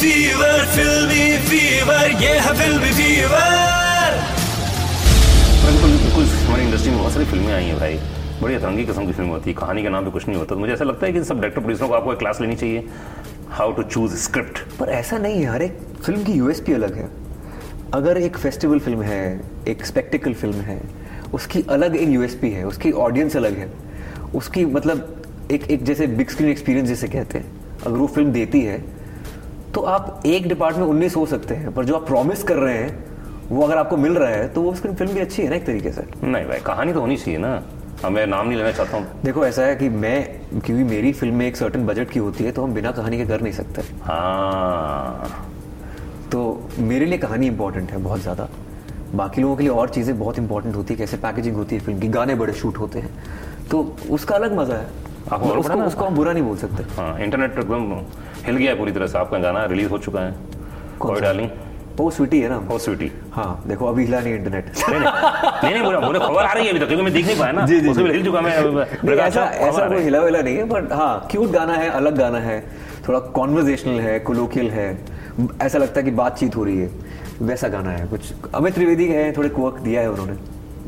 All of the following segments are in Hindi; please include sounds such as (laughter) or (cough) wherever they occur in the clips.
fever, filmy fever, ये है filmy fever. बिल्कुल बिल्कुल हमारी इंडस्ट्री में बहुत सारी फ़िल्में आई हैं भाई। बड़ी अतरंगी किस्म की फ़िल्म होती है। कहानी के नाम पे कुछ नहीं होता। तो मुझे ऐसा लगता है कि सब डायरेक्टर प्रोड्यूसरों को आपको एक क्लास लेनी चाहिए। हाउ टू चूज़ स्क्रिप्ट पर ऐसा नहीं है। हर एक फ़िल्म की यूएसपी अलग है। अगर एक फेस्टिवल फ़िल्म है एक स्पेक्टिकल फ़िल्म है उसकी अलग एक यूएसपी है उसकी ऑडियंस अलग है। उसकी मतलब एक एक जैसे बिग स्क्रीन एक्सपीरियंस जैसे कहते हैं। अगर वो फ़िल्म देती है तो आप एक डिपार्टमेंट में उन्नीस हो सकते हैं पर जो आप प्रॉमिस कर रहे हैं वो अगर आपको मिल रहा है तो वो उसकी फ़िल्म भी अच्छी है ना एक तरीके से? नहीं भाई कहानी तो होनी चाहिए ना। अब मैं नाम नहीं लेना चाहता हूँ। देखो ऐसा है कि मैं क्योंकि मेरी फ़िल्म में एक सर्टन बजट की होती है तो हम बिना कहानी के कर नहीं सकते। हाँ। तो मेरे लिए कहानी इंपॉर्टेंट है बहुत ज़्यादा। बाकी लोगों के लिए और चीज़ें बहुत इंपॉर्टेंट होती है कैसे पैकेजिंग होती है फ़िल्म की गाने बड़े शूट होते हैं। तो उसका अलग मज़ा है। आपको और उसको? उसको हम बुरा नहीं बोल सकते। हाँ इंटरनेट एकदम हिल गया पूरी तरह से। आपका गाना रिलीज़ हो चुका है। कोई सा? डार्लिंग? वो स्वीटी है ना? ओ स्वीटी हाँ देखो अभी हिला नहीं इंटरनेट नहीं नहीं नहीं नहीं मुझे खबर आ रही है अभी तक क्योंकि मैं देख नहीं पाया ना। जी, जी, हिल चुका मैं ऐसा ऐसा कोई हिला विला नहीं है बट हाँ क्यूट गाना है अलग गाना है थोड़ा कॉन्वर्जेशनल है कोलोकियल है। ऐसा लगता है कि बातचीत हो रही है। वैसा गाना है कुछ। अमित त्रिवेदी है थोड़े कुवक दिया है उन्होंने।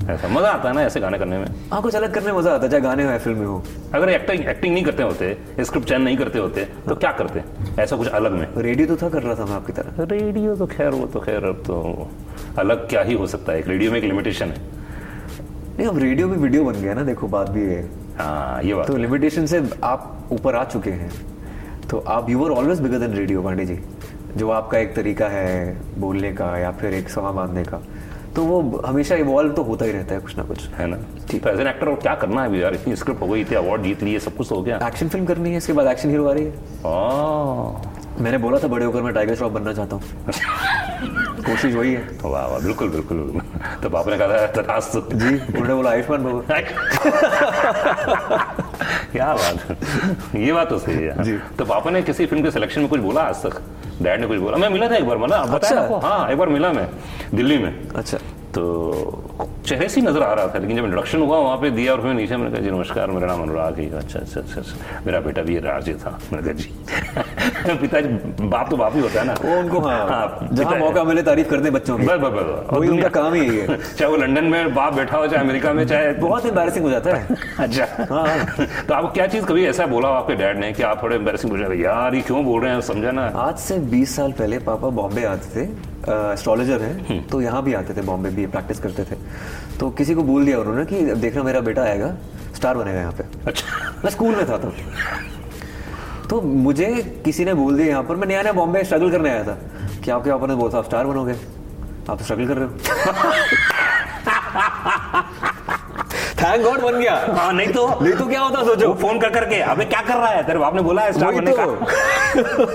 ऐसा। मज़ा आता है ना ऐसे गाने करने में। हाँ कुछ अलग करने में मज़ा आता है चाहे गाने हो या फ़िल्म में हो। अगर एक्टिंग एक्टिंग नहीं करते होते स्क्रिप्ट चयन नहीं करते होते तो क्या करते? ऐसा कुछ अलग में। रेडियो तो था कर रहा था मैं आपकी तरह। रेडियो तो खैर वो तो खैर अब तो अलग क्या ही हो सकता है। एक रेडियो में एक लिमिटेशन है। नहीं अब रेडियो में वीडियो बन गया ना देखो बात भी है हाँ ये बात तो लिमिटेशन से आप ऊपर आ चुके हैं। तो आप you are always bigger than radio Pandey ji जो आपका एक तरीका है बोलने का या फिर एक समा बांधने का। तो वो हमेशा इवॉल्व तो होता ही रहता है कुछ ना कुछ। है ना? तो एज एन एक्टर और क्या करना है अभी यार? इतनी स्क्रिप्ट हो गई इतने अवार्ड जीत लिए सब कुछ तो हो गया। एक्शन फ़िल्म करनी है इसके बाद एक्शन हीरो आ रही है। मैंने बोला था बड़े होकर मैं टाइगर श्रॉफ बनना चाहता हूँ। (laughs) कोशिश वही है। वाह वाह बिल्कुल बिल्कुल। तो पापा ने कहा था जी उन्होंने बोला आयुष्मान बाबू (laughs) (laughs) क्या बात है? ये बात तो सही है। जी। तो पापा ने किसी फ़िल्म के सिलेक्शन में कुछ बोला आज तक? डैड ने कुछ बोला? मैं मिला था एक बार मतलब बताया अच्छा। आपको हाँ एक बार मिला मैं दिल्ली में। अच्छा। तो चेहरे से नज़र आ रहा था लेकिन जब इंट्रोडक्शन हुआ वहाँ पे दिया और फिर नीचे मैंने कहा जी नमस्कार मेरा नाम अनुराग है। अच्छा अच्छा अच्छा अच्छा। मेरा बेटा भी राजे था मैंने कहा जी (laughs) पिताजी बाप तो बाप ही होता है ना। वो उनको हाँ, हाँ, जहाँ मौका मिले तारीफ़ करते बच्चों की। बस बस बस वही उनका काम ही है। (laughs) चाहे वो लंदन में बाप बैठा हो चाहे अमेरिका में चाहे बहुत एम्बैरेसिंग हो जाता है। (laughs) अच्छा। हाँ। तो आपको क्या चीज़ कभी ऐसा बोला आपके डैड ने कि आप थोड़े एम्बेसिंग पूछ रहे यार ये क्यों बोल रहे हैं समझा ना। आज से 20 साल पहले पापा बॉम्बे आते थे। एस्ट्रोलॉजर हैं तो यहाँ भी आते थे बॉम्बे भी प्रैक्टिस करते थे। तो किसी को बोल दिया उन्होंने कि देखना मेरा बेटा आएगा स्टार बनेगा यहाँ पे। अच्छा। मैं स्कूल में था तब। तो मुझे किसी ने बोल दिया यहाँ पर। मैं नया नया बॉम्बे स्ट्रगल करने आया था। कि आपके पापा ने बोला था आप स्टार बनोगे? आप तो स्ट्रगल कर रहे हो। (laughs) थैंक गॉड बन गया। हाँ नहीं तो नहीं तो क्या होता सोचो। फ़ोन कर करके अबे क्या कर रहा है तेरे? बाप ने बोला है स्टार बनने का। तो।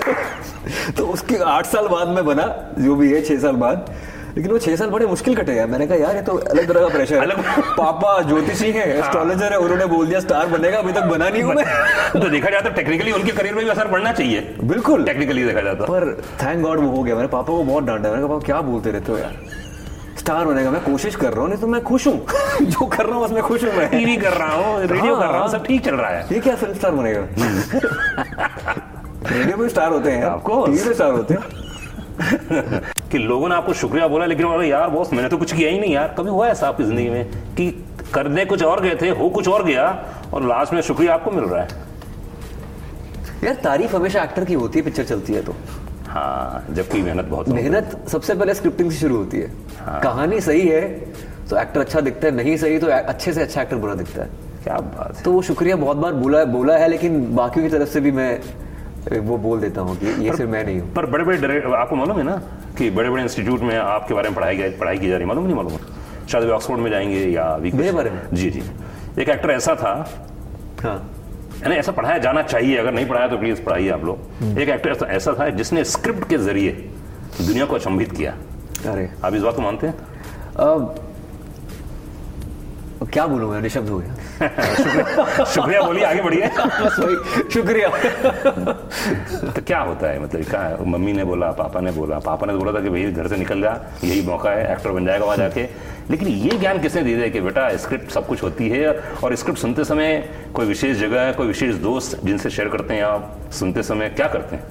(laughs) तो उसके आठ साल बाद में बना जो भी है छह साल बाद। लेकिन वो छह साल बड़े मुश्किल कटे यार। मैंने कहा यार ये तो अलग तरह का प्रेशर है। अलग- (laughs) पापा ज्योतिषी है एस्ट्रोलॉजर है उन्होंने बोल दिया स्टार बनेगा अभी तक बना नहीं हूँ मैं। (laughs) तो देखा जाए तो टेक्निकली उनके करियर में भी असर पड़ना चाहिए। बिल्कुल। टेक्निकली देखा जाता पर थैंक गॉड वो हो गया। मैंने पापा को बहुत डांटा। मैंने कहा पापा क्या बोलते रहते हो यार? स्टार बनेगा मैं कोशिश कर रहा हूँ नहीं तो मैं खुश हूँ। (laughs) जो कर रहा हूँ उसमें खुश हूँ मैं। टीवी कर रहा हूँ रेडियो कर रहा हूँ सब ठीक चल रहा है। ये क्या फ़िल्म स्टार बनेगा? रेडियो में स्टार होते हैं आपको टीवी में स्टार होते हैं। कि लोगों ने आपको शुक्रिया बोला लेकिन बोला यार बॉस मैंने तो कुछ किया ही नहीं यार। कभी हुआ ऐसा आपकी ज़िंदगी में कि करने कुछ और गए थे हो कुछ और गया और लास्ट में शुक्रिया आपको मिल रहा है? यार तारीफ़ हमेशा एक्टर की होती है पिक्चर चलती है तो। हाँ जबकि मेहनत बहुत मेहनत सबसे पहले स्क्रिप्टिंग से शुरू होती है। हाँ। कहानी सही है तो एक्टर अच्छा दिखता है नहीं सही तो अच्छे से अच्छा एक्टर बुरा दिखता है। क्या बात है। तो वो शुक्रिया बहुत बार बोला बोला है लेकिन बाकियों की तरफ़ से भी मैं वो बोल देता हूँ कि ये सिर्फ़ मैं नहीं हूँ। पर बड़े बड़े आपको मालूम है ना कि बड़े बड़े इंस्टीट्यूट में आपके बारे में पढ़ाई गई पढ़ाई की जा रही मालूम नहीं मालूम? शायद वे ऑक्सफोर्ड में जाएँगे या मेरे बारे में? जी जी। एक एक्टर ऐसा था हाँ। यानी ऐसा पढ़ाया जाना चाहिए अगर नहीं पढ़ाया तो प्लीज़ पढ़ाइए आप हम्म। लोग एक एक्टर ऐसा था जिसने स्क्रिप्ट के ज़रिए दुनिया को अचंभित किया। अरे। आप इस बात को मानते हैं? क्या बोलूँ मैं निशब्द हो गया। (laughs) शुक्रिया बोलिए आगे बढ़िए। बस वही शुक्रिया। तो क्या होता है? मतलब क्या मम्मी ने बोला पापा ने बोला पापा ने बोला था कि भाई घर से निकल जा यही मौका है एक्टर बन जाएगा वहाँ जाके। लेकिन ये ज्ञान किसने दे दिया कि बेटा स्क्रिप्ट सब कुछ होती है और स्क्रिप्ट सुनते समय कोई विशेष जगह है कोई विशेष दोस्त जिनसे शेयर करते हैं आप सुनते समय क्या करते हैं?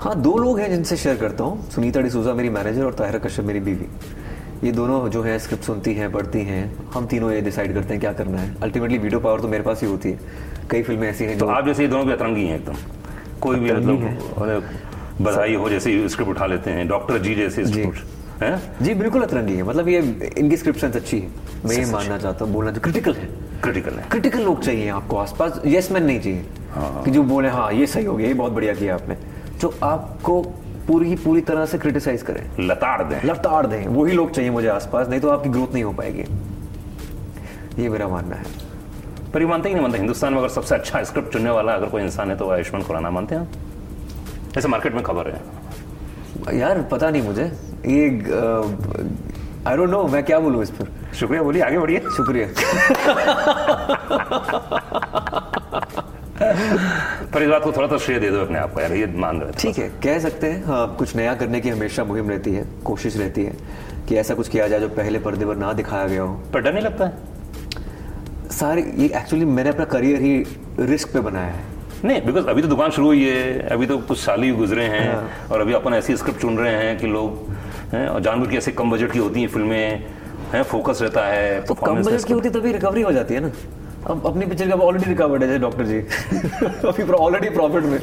हाँ दो लोग हैं जिनसे शेयर करता हूँ। सुनीता डिसूजा मेरी मैनेजर और ताहिरा कश्यप मेरी बीवी। ये दोनों जो है स्क्रिप्ट सुनती हैं पढ़ती हैं हम तीनों ये डिसाइड करते हैं क्या करना है। अल्टीमेटली वीडियो पावर तो मेरे पास ही होती है। कई फ़िल्में ऐसी हैं तो आप जैसे ये दोनों भी अतरंगी हैं एकदम। कोई भी मतलब बधाई हो जैसे स्क्रिप्ट उठा लेते हैं। डॉक्टर जी जैसे। स्क्रिप्ट हैं? जी बिल्कुल अतरंगी है। मतलब ये इनकी स्क्रिप्ट सेंस अच्छी है। मैं ये मानना चाहता हूँ बोलना जो क्रिटिकल है। क्रिटिकल है। क्रिटिकल लोग चाहिए आपको आसपास। यस मैन नहीं चाहिए। हाँ। कि जो बोले हाँ ये सही हो गया ये बहुत बढ़िया किया आपने। जो आपको पूरी पूरी तरह से क्रिटिसाइज करें। लताड़ दें। लताड़ दें। वही लोग चाहिए मुझे आसपास नहीं तो आपकी ग्रोथ नहीं हो पाएगी। ये मेरा मानना है। पर ये मानते ही नहीं मानते हिंदुस्तान में अगर सबसे अच्छा स्क्रिप्ट चुनने वाला अगर कोई इंसान है तो आयुष्मान खुराना मानते हैं ऐसे मार्केट में खबर है। यार पता नहीं मुझे। ये आई डोंट नो मैं क्या बोलूँ इस पर? शुक्रिया बोलिए आगे बढ़िए। शुक्रिया। (laughs) पर इस बात को थोड़ा तो श्रेय दे दो अपने आप को यार ये मान रहे ठीक है कह सकते हैं हाँ कुछ नया करने की हमेशा मुहिम रहती है कोशिश रहती है कि ऐसा कुछ किया जाए जो पहले पर्दे पर ना दिखाया गया हो। पर डर नहीं लगता है? सारे ये एक्चुअली मैंने अपना करियर ही रिस्क पे बनाया है। नहीं बिकॉज़ अभी तो दुकान शुरू हुई है अभी तो कुछ साल ही गुजरे हैं हाँ। और अभी अपन ऐसी स्क्रिप्ट चुन रहे हैं कि लोग हैं और जानवर की ऐसे कम बजट की होती हैं फ़िल्में हैं फोकस रहता है तो कम बजट की होती तभी रिकवरी हो जाती है ना? अब अपनी पिक्चर का ऑलरेडी रिकवर्ड है डॉक्टर जी। (laughs) अभी ऑलरेडी प्रॉफिट में।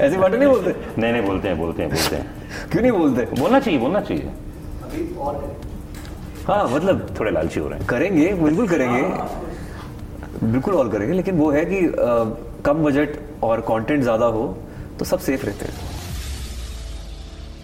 ऐसी बातें नहीं बोलते? नहीं नहीं बोलते हैं बोलते हैं बोलते हैं। क्यों नहीं बोलते? बोलना चाहिए बोलना चाहिए। हाँ मतलब थोड़े लालची हो रहे हैं। करेंगे बिल्कुल करेंगे। बिल्कुल और करेंगे लेकिन वो है कि अ, कम बजट और कंटेंट ज़्यादा हो तो सब सेफ़ रहते हैं।